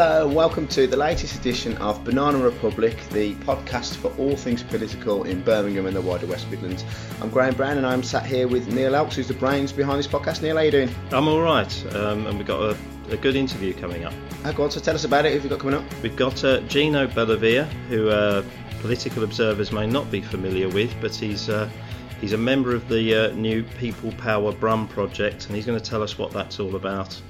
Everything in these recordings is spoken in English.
Hello, and welcome to the latest edition of Banana Republic, the podcast for all things political in Birmingham and the wider West Midlands. I'm Graham Brown, and I'm sat here with Neil Elkes, who's the brains behind this podcast. Neil, how you doing? I'm all right, um, and we've got a, a, good interview coming up. Oh, go on, so tell us about it. Who have you got coming up? We've got uh, Gino Bellavia, who uh, political observers may not be familiar with, but he's uh, he's a member of the uh, new People Power Brum project, and he's going to tell us what that's all about.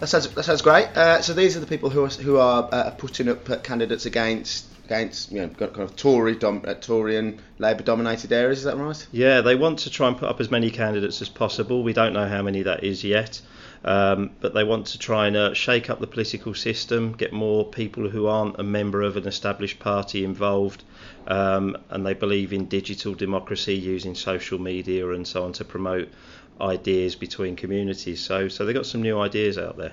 That sounds that sounds great. Uh, so these are the people who are who are uh, putting up candidates against against you know kind of Tory dom, uh, Tory and Labour dominated areas. Is that right? Yeah, they want to try and put up as many candidates as possible. We don't know how many that is yet. Um, but they want to try and uh, shake up the political system, get more people who aren't a member of an established party involved, um, and they believe in digital democracy using social media and so on to promote ideas between communities. So, so they've got some new ideas out there.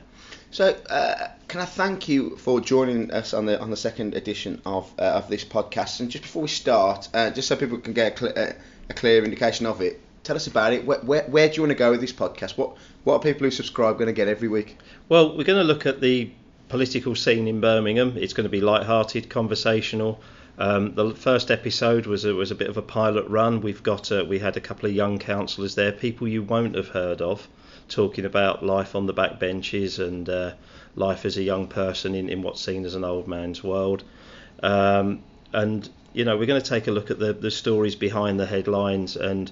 So, uh, can I thank you for joining us on the on the second edition of uh, of this podcast? And just before we start, uh, just so people can get a, cl- uh, a, clear indication of it, tell us about it. Where, where, where do you want to go with this podcast? What what are people who subscribe going to get every week? Well, we're going to look at the political scene in Birmingham. It's going to be light-hearted, conversational. Um, the first episode was a, was a bit of a pilot run. We've got a, we had a couple of young councillors there, people you won't have heard of, talking about life on the back benches and uh, life as a young person in, in what's seen as an old man's world. Um, and you know we're going to take a look at the, the stories behind the headlines and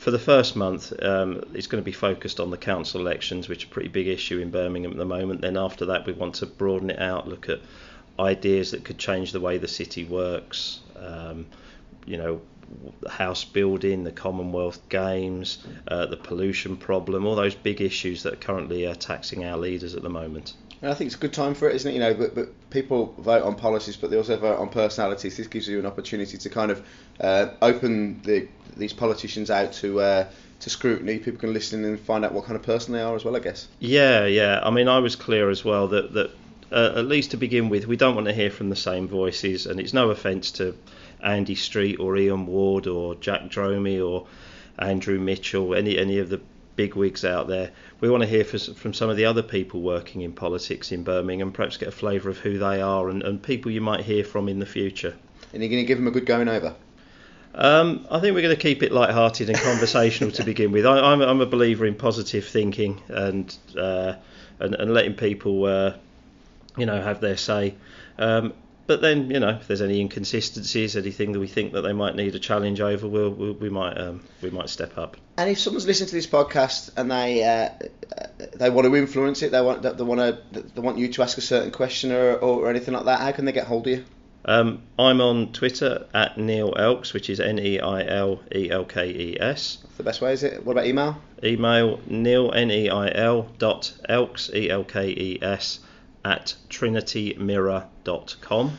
for the first month, um, it's going to be focused on the council elections, which are a pretty big issue in Birmingham at the moment. Then after that, we want to broaden it out, look at ideas that could change the way the city works. Um, you know, house building, the Commonwealth Games, uh, the pollution problem, all those big issues that are currently uh, taxing our leaders at the moment. And I think it's a good time for it, isn't it? You know, but, but people vote on policies, but they also vote on personalities. This gives you an opportunity to kind of uh, open the, these politicians out to uh, to scrutiny. People can listen and find out what kind of person they are as well, I guess. Yeah, yeah. I mean, I was clear as well that that uh, at least to begin with, we don't want to hear from the same voices, and it's no offence to Andy Street or Ian Ward or Jack Dromey or Andrew Mitchell, any any of the big wigs out there. We want to hear from some of the other people working in politics in Birmingham, perhaps get a flavour of who they are and, and people you might hear from in the future. And you're going to give them a good going over? Um, I think we're going to keep it light-hearted and conversational to begin with. I, am I'm a believer in positive thinking and uh, and, and letting people uh, you know, have their say. Um, but then, you know, if there's any inconsistencies, anything that we think that they might need a challenge over, we'll, we'll we might um, we might step up. And if someone's listening to this podcast and they uh, they want to influence it, they want they want to they want you to ask a certain question or, or anything like that, how can they get hold of you? Um, I'm on Twitter at Neil Elkes, which is N E I L E L K E S. That's the best way, is it? What about email? Email Neil N E I L dot Elkes E L K E S at trinitymirror.com.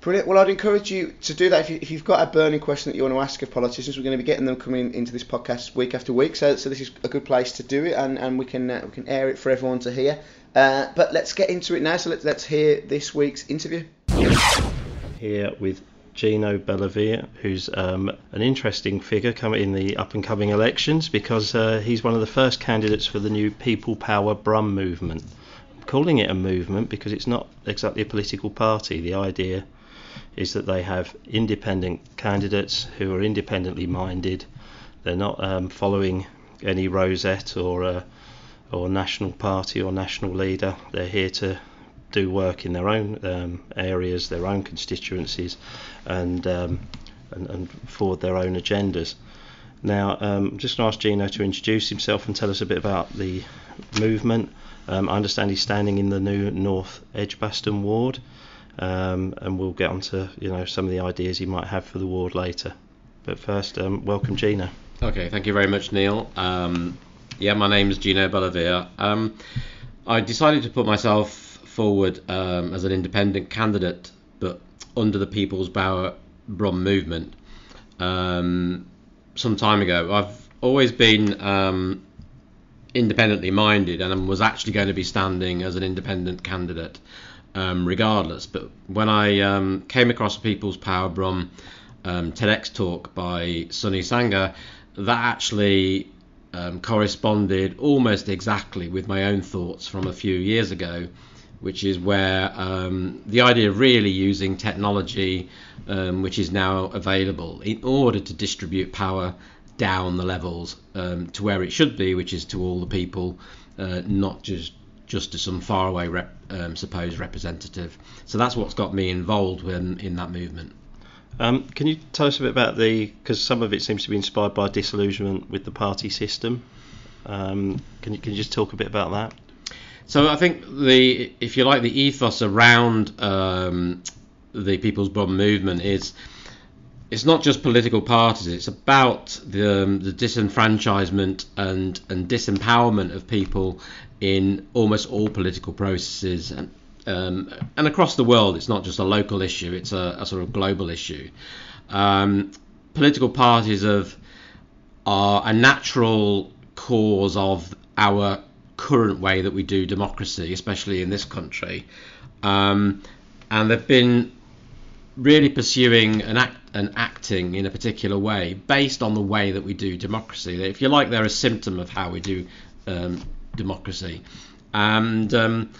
Brilliant. Well, I'd encourage you to do that. If, you, have got a burning question that you want to ask of politicians, we're going to be getting them coming into this podcast week after week. So, so this is a good place to do it, and, and we can uh, we can air it for everyone to hear. Uh, but let's get into it now. So let's let's hear this week's interview. Here with Gino Bellavia, who's um, an interesting figure coming in the up and coming elections because uh, he's one of the first candidates for the new People Power Brum movement calling it a movement because it's not exactly a political party. The idea is that they have independent candidates who are independently minded. They're not um, following any rosette or uh, or national party or national leader. They're here to do work in their own um, areas, their own constituencies, and, um, and, and forward their own agendas. Now, um, I'm just going to ask Gino to introduce himself and tell us a bit about the movement um, I understand he's standing in the new North Edgbaston ward, um, and we'll get onto you know some of the ideas he might have for the ward later. But first, um, welcome Gino. Okay, thank you very much, Neil. Um, yeah, my name is Gino Bellavia. Um, I decided to put myself forward um, as an independent candidate, but under the People's Power Brum movement. Some time ago, I've always been independently minded and was actually going to be standing as an independent candidate um, regardless. But when I um, came across People's Power Brum um, TEDx talk by Sunny Sangha, that actually um, corresponded almost exactly with my own thoughts from a few years ago which is where um, the idea of really using technology, um, which is now available, in order to distribute power down the levels um, to where it should be, which is to all the people, uh, not just just to some faraway rep, um, supposed representative. So that's what's got me involved in, in that movement. Um, can you tell us a bit about the because some of it seems to be inspired by disillusionment with the party system. Um, can you can you just talk a bit about that? So I think the if you like the ethos around um, the People's Brum movement is it's not just political parties. It's about the, um, the disenfranchisement and and disempowerment of people in almost all political processes and um, and across the world. It's not just a local issue. It's a, a sort of global issue. Um, political parties of are a natural cause of our current way that we do democracy, especially in this country. Um, and they've been really pursuing an act and acting in a particular way based on the way that we do democracy. If you like, they're a symptom of how we do um, democracy. And um,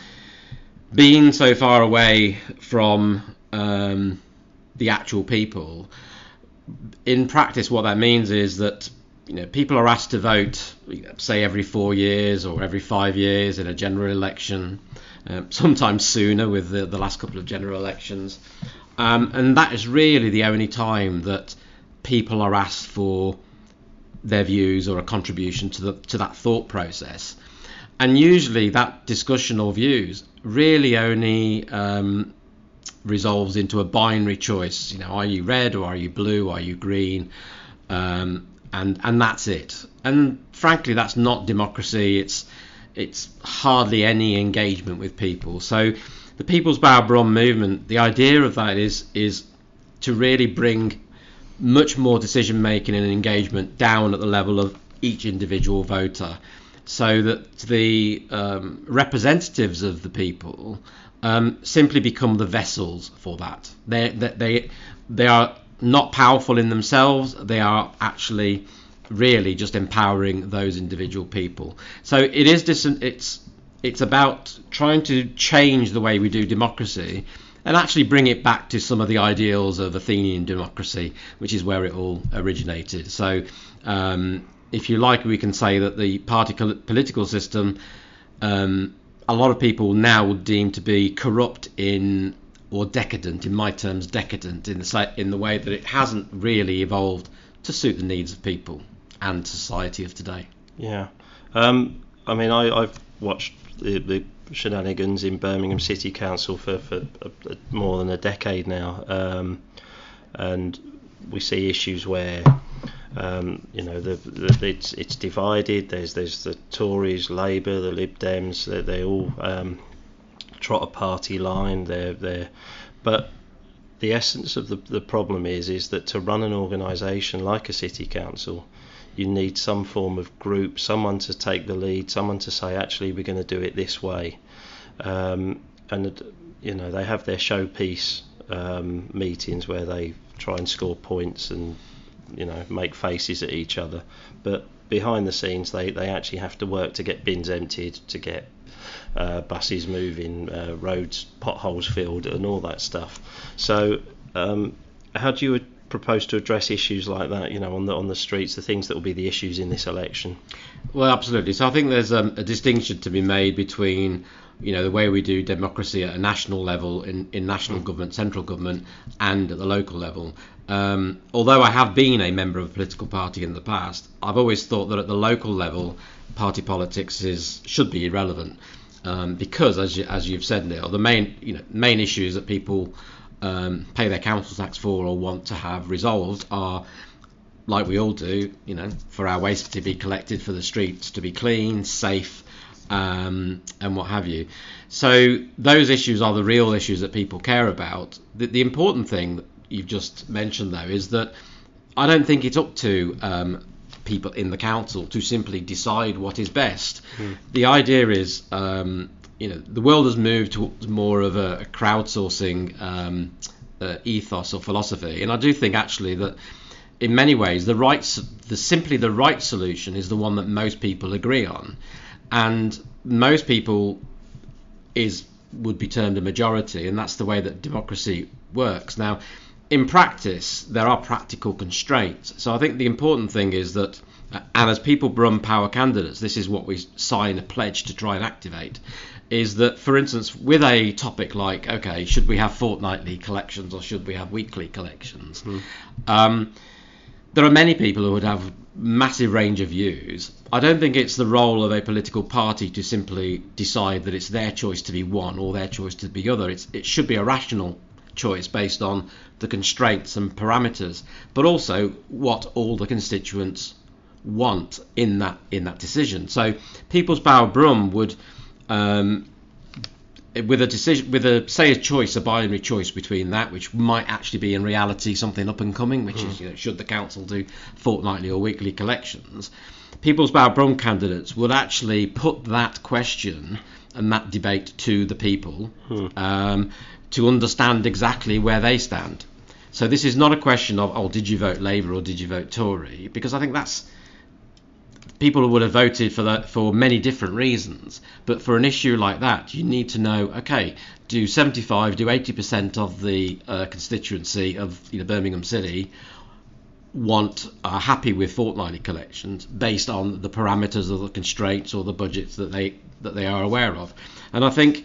being so far away from um, the actual people, in practice, what that means is that you know people are asked to vote, say every four years or every five years in a general election, um, sometimes sooner with the, the last couple of general elections, um, and that is really the only time that people are asked for their views or a contribution to the to that thought process. And usually, that discussion or views really only um, resolves into a binary choice. You know, are you red or are you blue? Are you green? Um, and and that's it. And frankly, that's not democracy. It's it's hardly any engagement with people. So the People's Brum movement, the idea of that is is to really bring much more decision making and engagement down at the level of each individual voter so that the um, representatives of the people um, simply become the vessels for that. They, they, they are not powerful in themselves, they are actually really just empowering those individual people. So it is dis- it's it's about trying to change the way we do democracy and actually bring it back to some of the ideals of Athenian democracy, which is where it all originated. So um, if you like, we can say that the party political system, um, a lot of people now would deem to be corrupt in or decadent, in my terms, decadent in the in the way that it hasn't really evolved to suit the needs of people and society of today. Yeah, um, I mean, I, have watched the, the, shenanigans in Birmingham City Council for, for a, a, more than a decade now, um, and we see issues where um, you know, the, the, it's it's divided. There's there's the Tories, Labour, the Lib Dems. They, they all um, trot a party line. They're they but the essence of the the problem is is that to run an organisation like a city council, you need some form of group, someone to take the lead, someone to say actually we're going to do it this way, um, and you know they have their showpiece um, meetings where they try and score points and you know make faces at each other, but behind the scenes they, they actually have to work to get bins emptied, to get uh, buses moving, uh, roads potholes filled, and all that stuff. So um, how do you propose to address issues like that, you know, on the on the streets, the things that will be the issues in this election? Well, absolutely. So I think there's um, a distinction to be made between you know the way we do democracy at a national level in, in national government central government and at the local level um, although I have been a member of a political party in the past I've always thought that at the local level party politics is should be irrelevant um, because as, you, as you've said Neil the main you know main issues that people um, pay their council tax for or want to have resolved are like we all do you know for our waste to be collected for the streets to be clean safe um, and what have you. So those issues are the real issues that people care about. The, the important thing you've just mentioned, though, is that I don't think it's up to um, people in the council to simply decide what is best. Mm. The idea is, um, you know, the world has moved towards more of a, a crowdsourcing um, uh, ethos or philosophy, and I do think actually that in many ways the right, the simply the right solution is the one that most people agree on and most people is would be termed a majority, and that's the way that democracy works. Now, in practice, there are practical constraints. So I think the important thing is that, uh, and as people run power candidates, this is what we sign a pledge to try and activate, is that, for instance, with a topic like, okay, should we have fortnightly collections or should we have weekly collections? Um, there are many people who would have massive range of views. I don't think it's the role of a political party to simply decide that it's their choice to be one or their choice to be other. It's, it should be a rational choice based on the constraints and parameters, but also what all the constituents want in that in that decision. So People's Power Brum would um, with a decision, with a say a choice, a binary choice between that, which might actually be in reality something up and coming, which is you know, should the council do fortnightly or weekly collections, People's Power Brum candidates would actually put that question and that debate to the people. Um, to understand exactly where they stand. So this is not a question of oh did you vote Labour or did you vote Tory because I think that's people would have voted for that for many different reasons. But for an issue like that, you need to know, okay, do 75, do 80% of the uh, constituency of you know, Birmingham City want are happy with fortnightly collections based on the parameters or the constraints or the budgets that they that they are aware of. And I think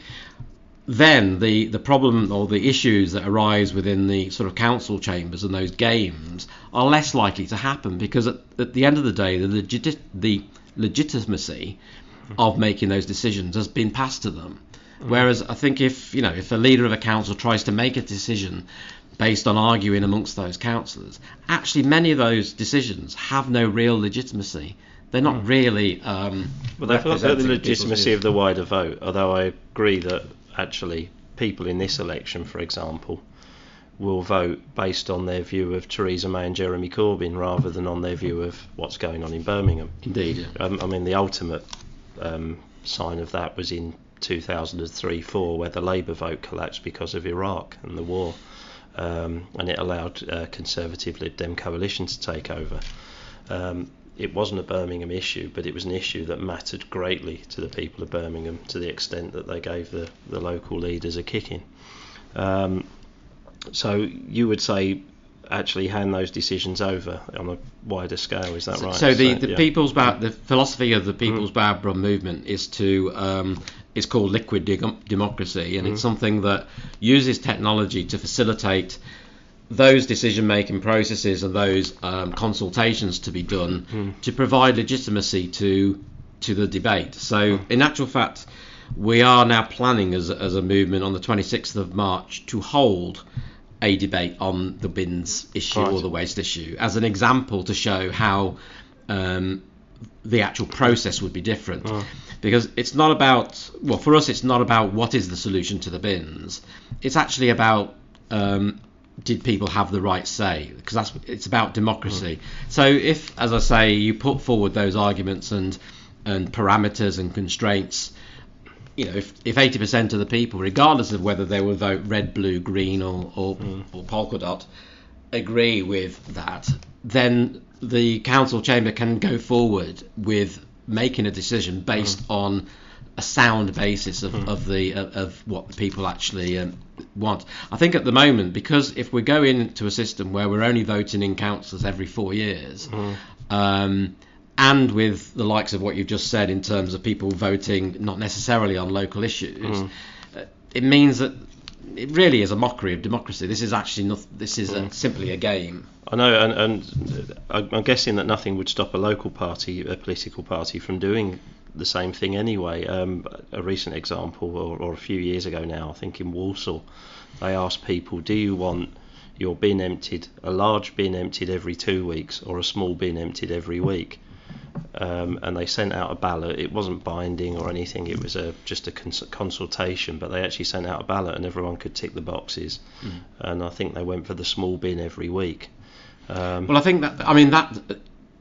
then the, the problem or the issues that arise within the sort of council chambers and those games are less likely to happen because at, at the end of the day the, legit, the legitimacy of making those decisions has been passed to them. Whereas I think if you know if a leader of a council tries to make a decision based on arguing amongst those councillors, actually many of those decisions have no real legitimacy. They're not really. Um, Well, they've got the legitimacy of the wider vote, although I agree that actually people in this election, for example, will vote based on their view of Theresa May and Jeremy Corbyn rather than on their view of what's going on in Birmingham. Indeed. yeah. Um, I mean, the ultimate um, sign of that was in 2003 4, where the Labour vote collapsed because of Iraq and the war, um, and it allowed uh, Conservative Lib Dem coalition to take over. It wasn't a Birmingham issue, but it was an issue that mattered greatly to the people of Birmingham to the extent that they gave the, the local leaders a kicking. Um, so you would say actually hand those decisions over on a wider scale, is that right? So the, the yeah. people's Bar- the philosophy of the People's Power Brum movement is to um, is called liquid de- democracy, and it's something that uses technology to facilitate those decision making processes and those um, consultations to be done to provide legitimacy to to the debate. So in actual fact, we are now planning as a, as a movement on the 26th of March to hold a debate on the bins issue Right. or the waste issue as an example to show how um, the actual process would be different. Because it's not about, well, for us, it's not about what is the solution to the bins. It's actually about um, did people have the right say? Because that's it's about democracy. So if, as I say, you put forward those arguments and and parameters and constraints, you know, if, if 80% of the people, regardless of whether they will vote red, blue, green, or or, or polka dot, agree with that, then the council chamber can go forward with making a decision based mm. on a sound basis of, of the of, of what the people actually um, want. I think at the moment, because if we go into a system where we're only voting in councils every four years, um, and with the likes of what you've just said in terms of people voting not necessarily on local issues, uh, it means that it really is a mockery of democracy. This is actually not. This is a, simply a game. I know, and, and I'm guessing that nothing would stop a local party, a political party, from doing the same thing anyway. Um, a recent example, or, or a few years ago now, I think in Walsall, they asked people, "Do you want your bin emptied, a large bin emptied every two weeks, or a small bin emptied every week?" Um, and they sent out a ballot. It wasn't binding or anything. It was a just a cons- consultation, but they actually sent out a ballot, and everyone could tick the boxes. And I think they went for the small bin every week. Um, Well, I think that I mean that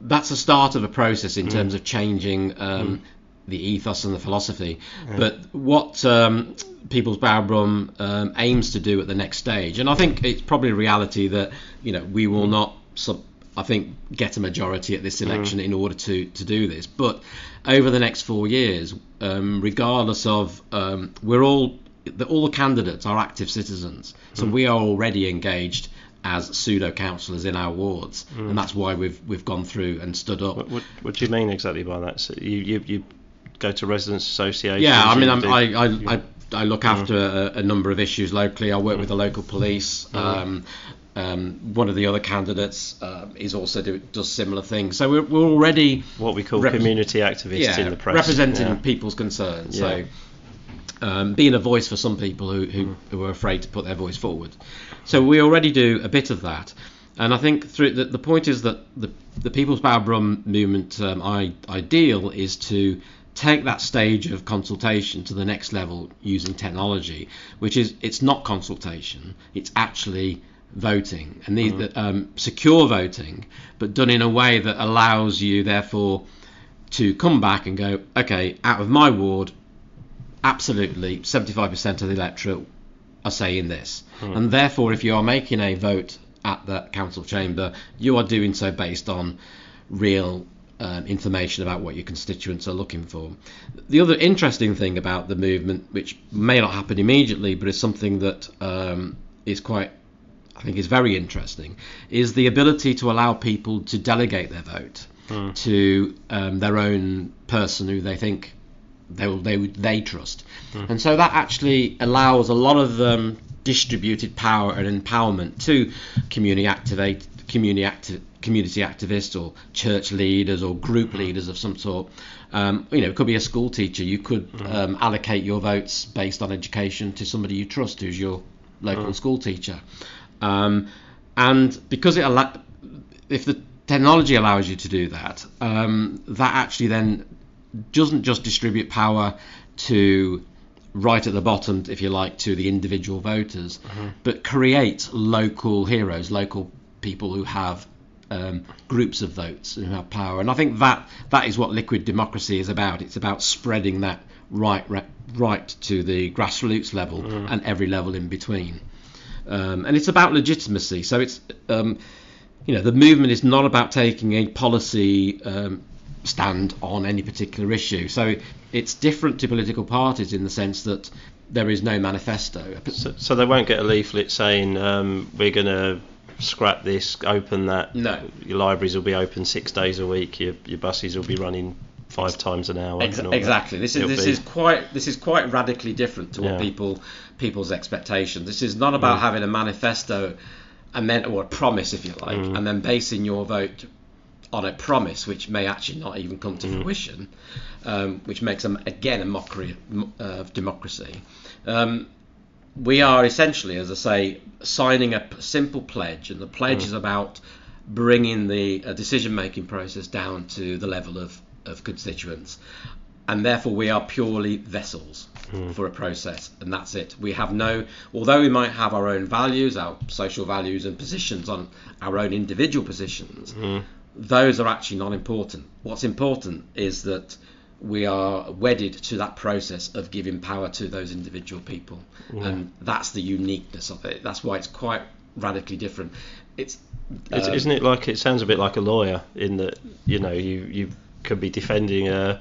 that's the start of a process in terms of changing um, the ethos and the philosophy. But what um, People's Power um, aims to do at the next stage, and I think it's probably a reality that you know we will not. Sub- I think get a majority at this election in order to, to do this. But over the next four years, um, regardless of, um, we're all the, all the candidates are active citizens, so we are already engaged as pseudo councillors in our wards, and that's why we've we've gone through and stood up. What, what, what do you mean exactly by that? So you, you, you go to residents' associations? Yeah, I mean, I, I, I, I look after a, a number of issues locally. I work with the local police. Um, um, one of the other candidates uh, is also do, does similar things. So we're, we're already what we call Repres- community activists yeah, in the press. representing yeah. people's concerns. Yeah. So um, being a voice for some people who, who, who are afraid to put their voice forward. So we already do a bit of that. And I think through the, the point is that the, the People's Power Brum movement um, I, ideal is to take that stage of consultation to the next level using technology, which is it's not consultation, it's actually voting. And these um, secure voting, but done in a way that allows you therefore to come back and go, okay, out of my ward, absolutely 75% of the electorate are saying this. And therefore, if you are making a vote at the council chamber, you are doing so based on real um, information about what your constituents are looking for. The other interesting thing about the movement, which may not happen immediately, but is something that um, is quite I think is very interesting is the ability to allow people to delegate their vote to um, their own person who they think they will, they would- they trust, and so that actually allows a lot of um, distributed power and empowerment to community activate community acti- community activists or church leaders or group leaders of some sort. Um, you know, it could be a school teacher. You could um, allocate your votes based on education to somebody you trust, who's your local school teacher. Um, and because it allow, if the technology allows you to do that, um, that actually then doesn't just distribute power to right at the bottom, if you like, to the individual voters, but create local heroes, local people who have um, groups of votes and who have power. And I think that that is what liquid democracy is about. It's about spreading that right right, right to the grassroots level and every level in between. Um, and it's about legitimacy. So it's um, you know the movement is not about taking a policy um, stand on any particular issue. So it's different to political parties in the sense that there is no manifesto. So, so they won't get a leaflet saying um, we're going to scrap this, open that. No. Your libraries will be open six days a week. Your, your buses will be running five times an hour. Ex- all that. exactly. This is It'll this be- is quite this is quite radically different to what Yeah. people people's expectations. This is not about having a manifesto and then or a promise, if you like, and then basing your vote on a promise which may actually not even come to fruition, um, which makes them again a mockery of democracy. Um, we are essentially, as I say, signing a simple pledge, and the pledge mm. is about bringing the uh, decision-making process down to the level of, of constituents, and therefore we are purely vessels mm. for a process, and that's it. We have no, although we might have our own values, our social values and positions on our own individual positions, mm. those are actually not important. What's important is that we are wedded to that process of giving power to those individual people, and that's the uniqueness of it. That's why it's quite radically different. It's, It's, uh, isn't it like it sounds a bit like a lawyer in that you know you you could be defending a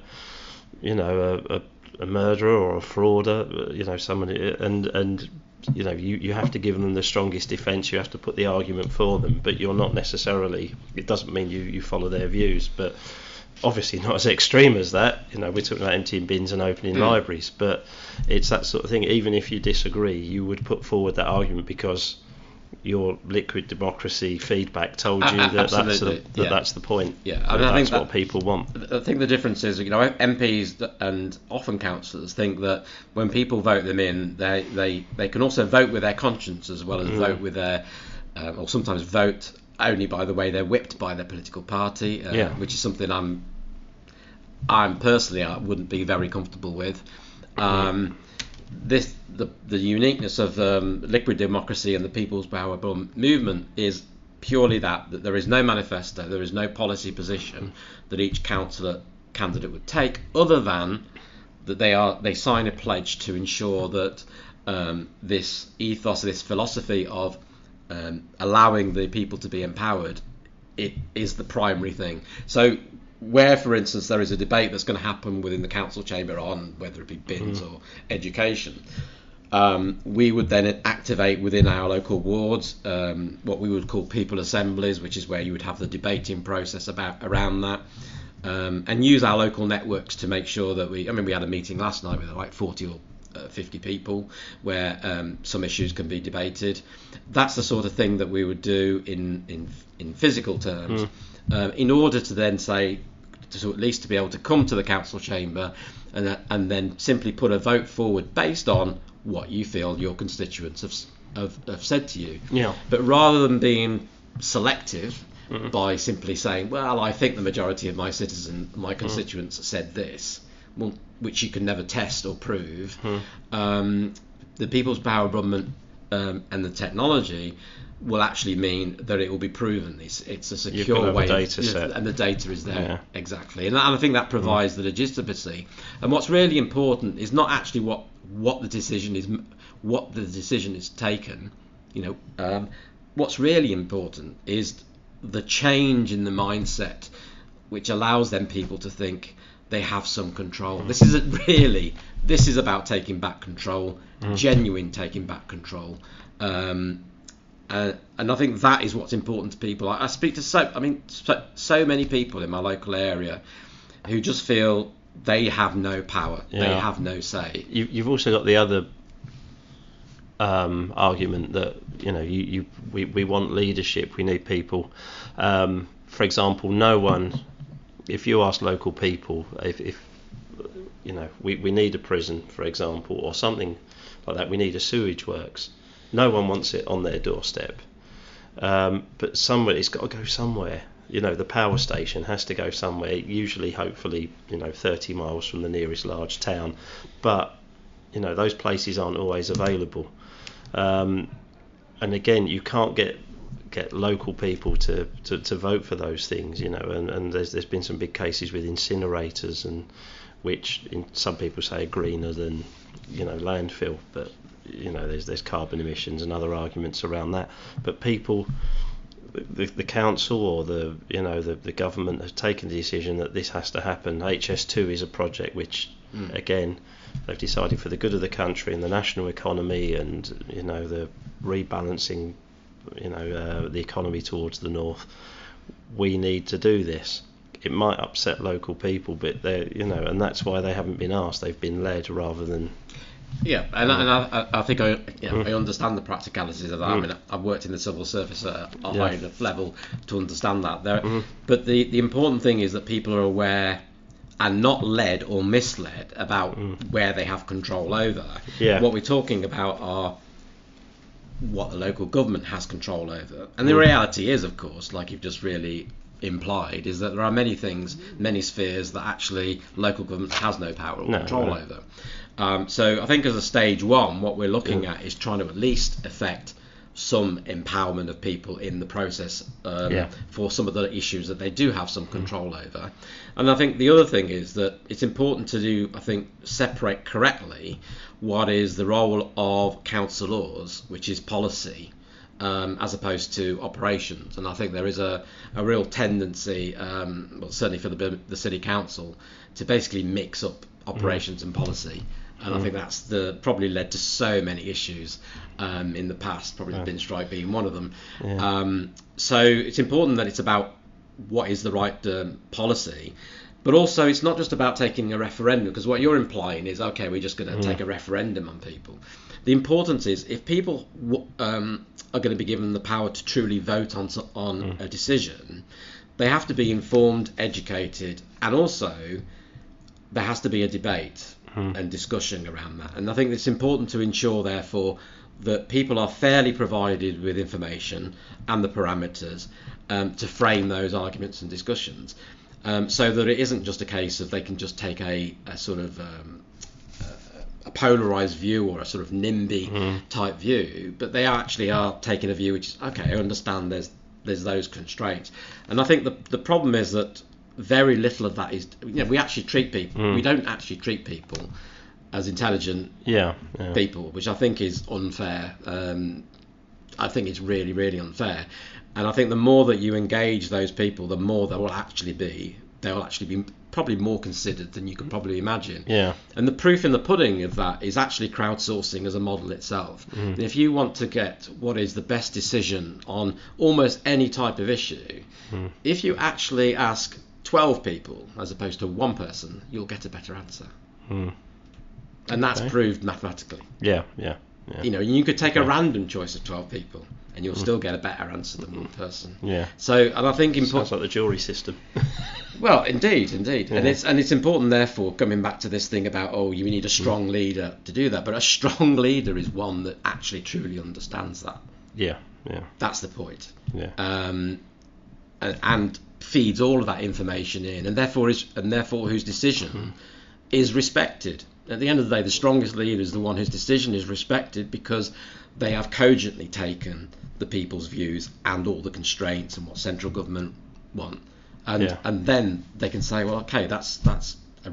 you know a, a, a murderer or a frauder you know someone and and you know you, you have to give them the strongest defence you have to put the argument for them but you're not necessarily it doesn't mean you, you follow their views but obviously not as extreme as that you know we're talking about emptying bins and opening libraries but it's that sort of thing even if you disagree you would put forward that argument because your liquid democracy feedback told you that that's the, that yeah. that's the point. Yeah, I mean, I that's think what that- people want. I think the difference is, you know, MPs and often councillors think that when people vote them in, they, they, they can also vote with their conscience as well as vote with their, um, or sometimes vote only by the way they're whipped by their political party, uh, Yeah. which is something I'm, I'm personally I wouldn't be very comfortable with. Um, this the the uniqueness of um, liquid democracy and the People's Power movement is purely that that there is no manifesto, there is no policy position that each councillor candidate would take, other than that they are they sign a pledge to ensure that um, this ethos, this philosophy of um, allowing the people to be empowered, it is the primary thing. So where, for instance, there is a debate that's going to happen within the council chamber on whether it be bins or education, Um, we would then activate within our local wards um, what we would call people assemblies, which is where you would have the debating process about around that, um, and use our local networks to make sure that we. I mean, we had a meeting last night with like 40 or uh, 50 people where um, some issues can be debated. That's the sort of thing that we would do in in, in physical terms, uh, in order to then say to at least to be able to come to the council chamber and, and then simply put a vote forward based on what you feel your constituents have, have, have said to you. Yeah. But rather than being selective by simply saying, well, I think the majority of my citizens, my constituents said this, well, which you can never test or prove, um, the People's Power Government um, and the technology will actually mean that it will be proven. It's, it's a secure got to have a way, data set. and the data is there Yeah. exactly, and, and I think that provides the legitimacy. And what's really important is not actually what what the decision is, what the decision is taken. You know, um, what's really important is the change in the mindset, which allows them people to think they have some control. This isn't really. This is about taking back control, genuine taking back control. Um, uh, and I think that is what's important to people. I, I speak to so, I mean, so, so many people in my local area who just feel they have no power, they have no say. you, you've also got the other um, argument that you know you, you we, we want leadership we need people um, for example no one if you ask local people if, if you know we, we need a prison for example or something like that we need a sewage works no one wants it on their doorstep. Um, but somewhere it's got to go somewhere. You know the power station has to go somewhere usually hopefully you know 30 miles from the nearest large town. But you know those places aren't always available. Um, and again you can't get get local people to, to, to vote for those things you know and, and there's there's been some big cases with incinerators and which in, some people say are greener than you know landfill but you know there's there's carbon emissions and other arguments around that but people the, the council or the you know the, the government has taken the decision that this has to happen. HS2 is a project which, again, they've decided for the good of the country and the national economy and you know the rebalancing, you know uh, the economy towards the north. We need to do this. It might upset local people, but they you know, and that's why they haven't been asked. They've been led rather than Yeah, and, and I, I- I think I, you know, I mm. understand the practicalities of that. I mm. mean, I've worked in the civil service at a Yeah. high enough level to understand that. There, mm-hmm. but the the important thing is that people are aware and not led or misled about mm. where they have control over. Yeah. What we're talking about are what the local government has control over. And the reality is, of course, like you've just really implied, is that there are many things, many spheres that actually local government has no power or No, control no. over. Um, so I think as a stage one, what we're looking at is trying to at least affect some empowerment of people in the process um, Yeah. for some of the issues that they do have some control over. And I think the other thing is that it's important to do, I think, separate correctly what is the role of councillors, which is policy, um, as opposed to operations. And I think there is a, a real tendency, um, well, certainly for the, the city council, to basically mix up operations and policy. And I think that's the probably led to so many issues um, in the past. Probably the bin strike being one of them. Um, so it's important that it's about what is the right um, policy, but also it's not just about taking a referendum because what you're implying is okay, we're just going to take a referendum on people. The importance is if people w- um, are going to be given the power to truly vote on on a decision, they have to be informed, educated, and also there has to be a debate and discussion around that. And I think it's important to ensure, therefore, that people are fairly provided with information and the parameters um, to frame those arguments and discussions, um, so that it isn't just a case of they can just take a, a sort of um, a polarized view or a sort of NIMBY type view, but they actually are taking a view which is okay. I understand there's there's those constraints, and I think the the problem is that very little of that is you know we actually treat people we mm. don't actually treat people as intelligent yeah, yeah. people, which I think is unfair. Um, I think it's really, really unfair. And I think the more that you engage those people, the more they will actually be. They will actually be probably more considered than you could probably imagine. Yeah. And the proof in the pudding of that is actually crowdsourcing as a model itself. And if you want to get what is the best decision on almost any type of issue, mm. if you actually ask 12 people as opposed to one person, you'll get a better answer. Hmm. And that's Okay. proved mathematically. Yeah. Yeah. Yeah. You know, you could take a random choice of 12 people and you'll hmm. still get a better answer than one person. Yeah. So, and I think Sounds important. like the jury system. Well, indeed, indeed, and it's and it's important. Therefore, coming back to this thing about oh, you need a strong hmm. leader to do that, but a strong leader is one that actually truly understands that. yeah. Yeah. That's the point, Yeah. um, and, and feeds all of that information in, and therefore is and therefore whose decision hmm. is respected. At the end of the day, the strongest leader is the one whose decision is respected because they have cogently taken the people's views and all the constraints and what central government want, and Yeah. and then they can say, well, okay, that's that's, a,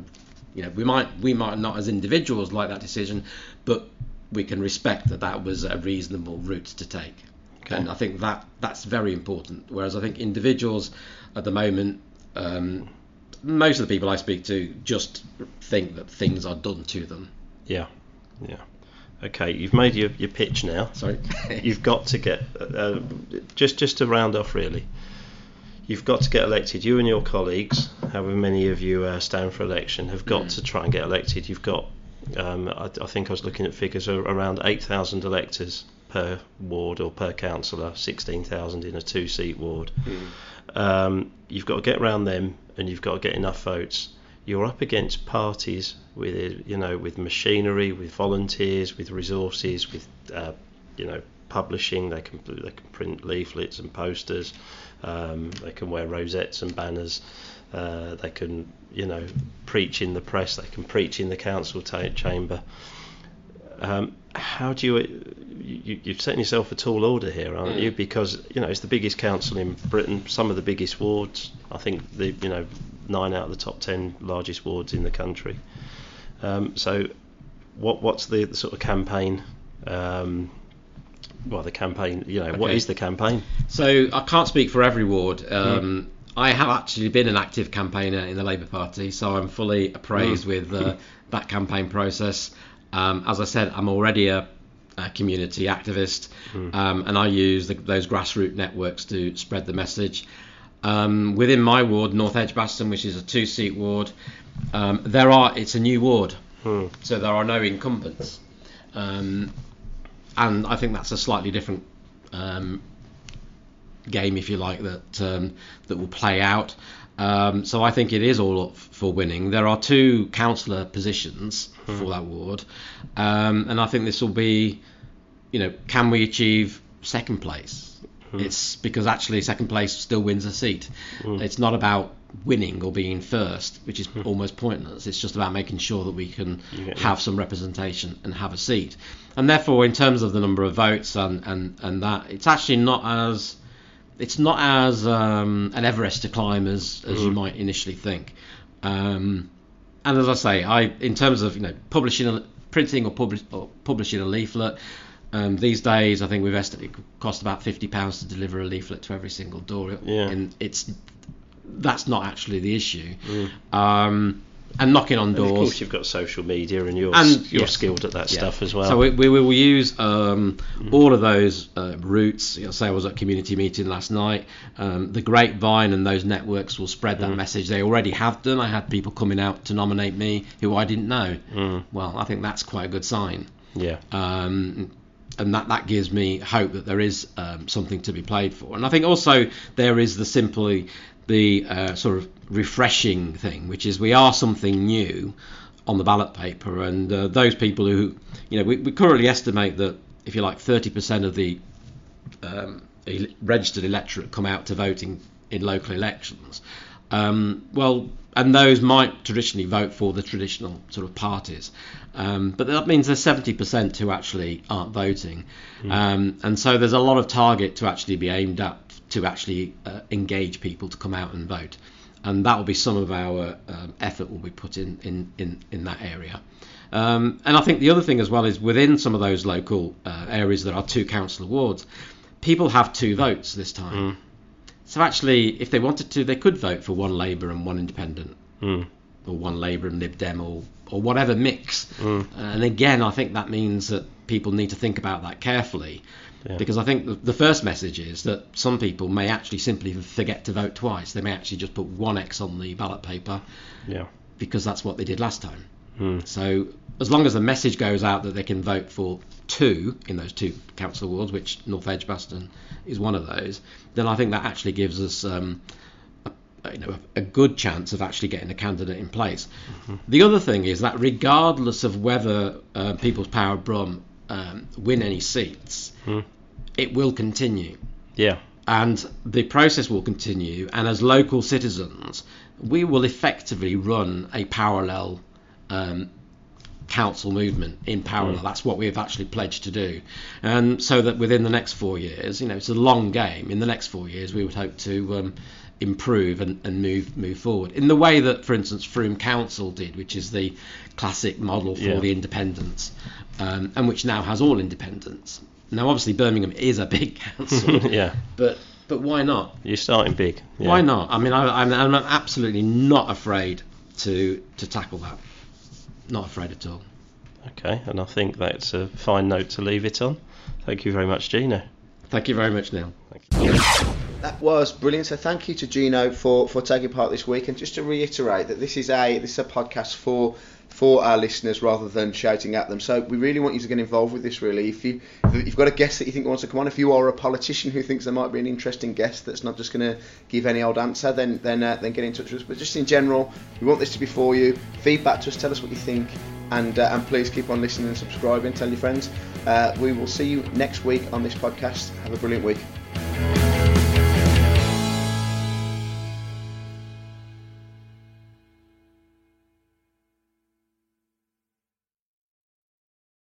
you know, we might we might not as individuals like that decision, but we can respect that that was a reasonable route to take. Okay. And I think that that's very important. Whereas I think individuals at the moment, um, most of the people I speak to just think that things are done to them. Yeah. Yeah. Okay. You've made your, your pitch now. Sorry. You've got to get uh, just just to round off really. You've got to get elected. You and your colleagues, however many of you uh, stand for election, have got Mm. to try and get elected. You've got, um, I, I think I was looking at figures around 8,000 electors per ward or per councillor, 16,000 in a two-seat ward. Um, you've got to get around them, and you've got to get enough votes. You're up against parties with, you know, with machinery, with volunteers, with resources, with, uh, you know, publishing. They can they can print leaflets and posters. Um, they can wear rosettes and banners. Uh, they can, you know, preach in the press. They can preach in the council ta- chamber. Um, how do you, you you've set yourself a tall order here, aren't you? Because you know it's the biggest council in Britain, some of the biggest wards. I think the you know nine out of the top ten largest wards in the country. Um, so, what what's the, the sort of campaign? Um, well, the campaign. You know, what Okay. is the campaign? So I can't speak for every ward. Um, I have actually been an active campaigner in the Labour Party, so I'm fully appraised with uh, that campaign process. Um, as I said, I'm already a, a community activist, um, and I use the, those grassroots networks to spread the message. Um, within my ward, North Edge, Edgbaston, which is a two-seat ward, um, there are it's a new ward, Hmm. so there are no incumbents, um, and I think that's a slightly different um, game, if you like, that um, that will play out. Um, so I think it is all up for winning. There are two councillor positions for that ward, um, and I think this will be, you know, can we achieve second place? It's because actually second place still wins a seat. It's not about winning or being first, which is almost pointless. It's just about making sure that we can have some representation and have a seat. And therefore, in terms of the number of votes and, and, and that, it's actually not as it's not as um, an Everest to climb as, as you might initially think. Um, and as I say, I in terms of you know publishing, a, printing or, publish, or publishing a leaflet. Um, these days, I think we've estimated it cost about fifty pounds to deliver a leaflet to every single door. Yeah. And it's that's not actually the issue. Um, and knocking on And doors. of course, you've got social media, and you're And, you're yes. skilled at that Yeah. stuff as well. So we, we will use um, all of those uh, routes. You know, say I was at a community meeting last night. Um, the grapevine and those networks will spread that message. They already have done. I had people coming out to nominate me who I didn't know. Mm. Well, I think that's quite a good sign. yeah. Um, and that, that gives me hope that there is um, something to be played for. And I think also there is the simply the uh, sort of refreshing thing, which is we are something new on the ballot paper, and uh, those people who, you know, we, we currently estimate that if you like, 30% of the um, el- registered electorate come out to voting in local elections. Um, well, and those might traditionally vote for the traditional sort of parties, um, but that means there's 70% who actually aren't voting, um, and so there's a lot of target to actually be aimed at to actually uh, engage people to come out and vote, and that will be some of our um, effort will be put in in in, in that area. Um, and I think the other thing as well is within some of those local uh, areas that are two council wards, people have two votes this time. So actually, if they wanted to, they could vote for one Labour and one Independent, Mm. or one Labour and Lib Dem or or whatever mix. Mm. And again, I think that means that people need to think about that carefully. Yeah. Because I think the, the first message is that some people may actually simply forget to vote twice. They may actually just put one X on the ballot paper Yeah. because that's what they did last time. Mm. So as long as the message goes out that they can vote for two in those two council wards, which North Edgbaston is one of those, then I think that actually gives us um, a, you know a, good chance of actually getting a candidate in place. The other thing is that regardless of whether uh, People's Power Brum um, win any seats, Mm. it will continue Yeah. and the process will continue. And as local citizens, we will effectively run a parallel um, council movement in parallel. That's what we have actually pledged to do. And so that within the next four years, you know, it's a long game. In the next four years, we would hope to um, improve and, and move move forward in the way that, for instance, Frome Council did, which is the classic model for Yeah. the independents, um, and which now has all independents. Now, obviously, Birmingham is a big council, yeah. but but why not? You're starting big. Yeah. Why not? I mean, I, I'm, I'm absolutely not afraid to to tackle that. Not afraid at all. Okay, and I think that's a fine note to leave it on. Thank you very much, Gina. Thank you very much, Neil. Thank you. That was brilliant. So thank you to Gino for, for taking part this week. And just to reiterate that this is a this is a podcast for for our listeners rather than shouting at them. So we really want you to get involved with this. Really, if you if you've got a guest that you think wants to come on, if you are a politician who thinks there might be an interesting guest that's not just going to give any old answer, then then uh, then get in touch with us. But just in general, we want this to be for you. Feedback to us. Tell us what you think. And, uh, and please keep on listening and subscribing. Tell your friends. Uh, we will see you next week on this podcast. Have a brilliant week.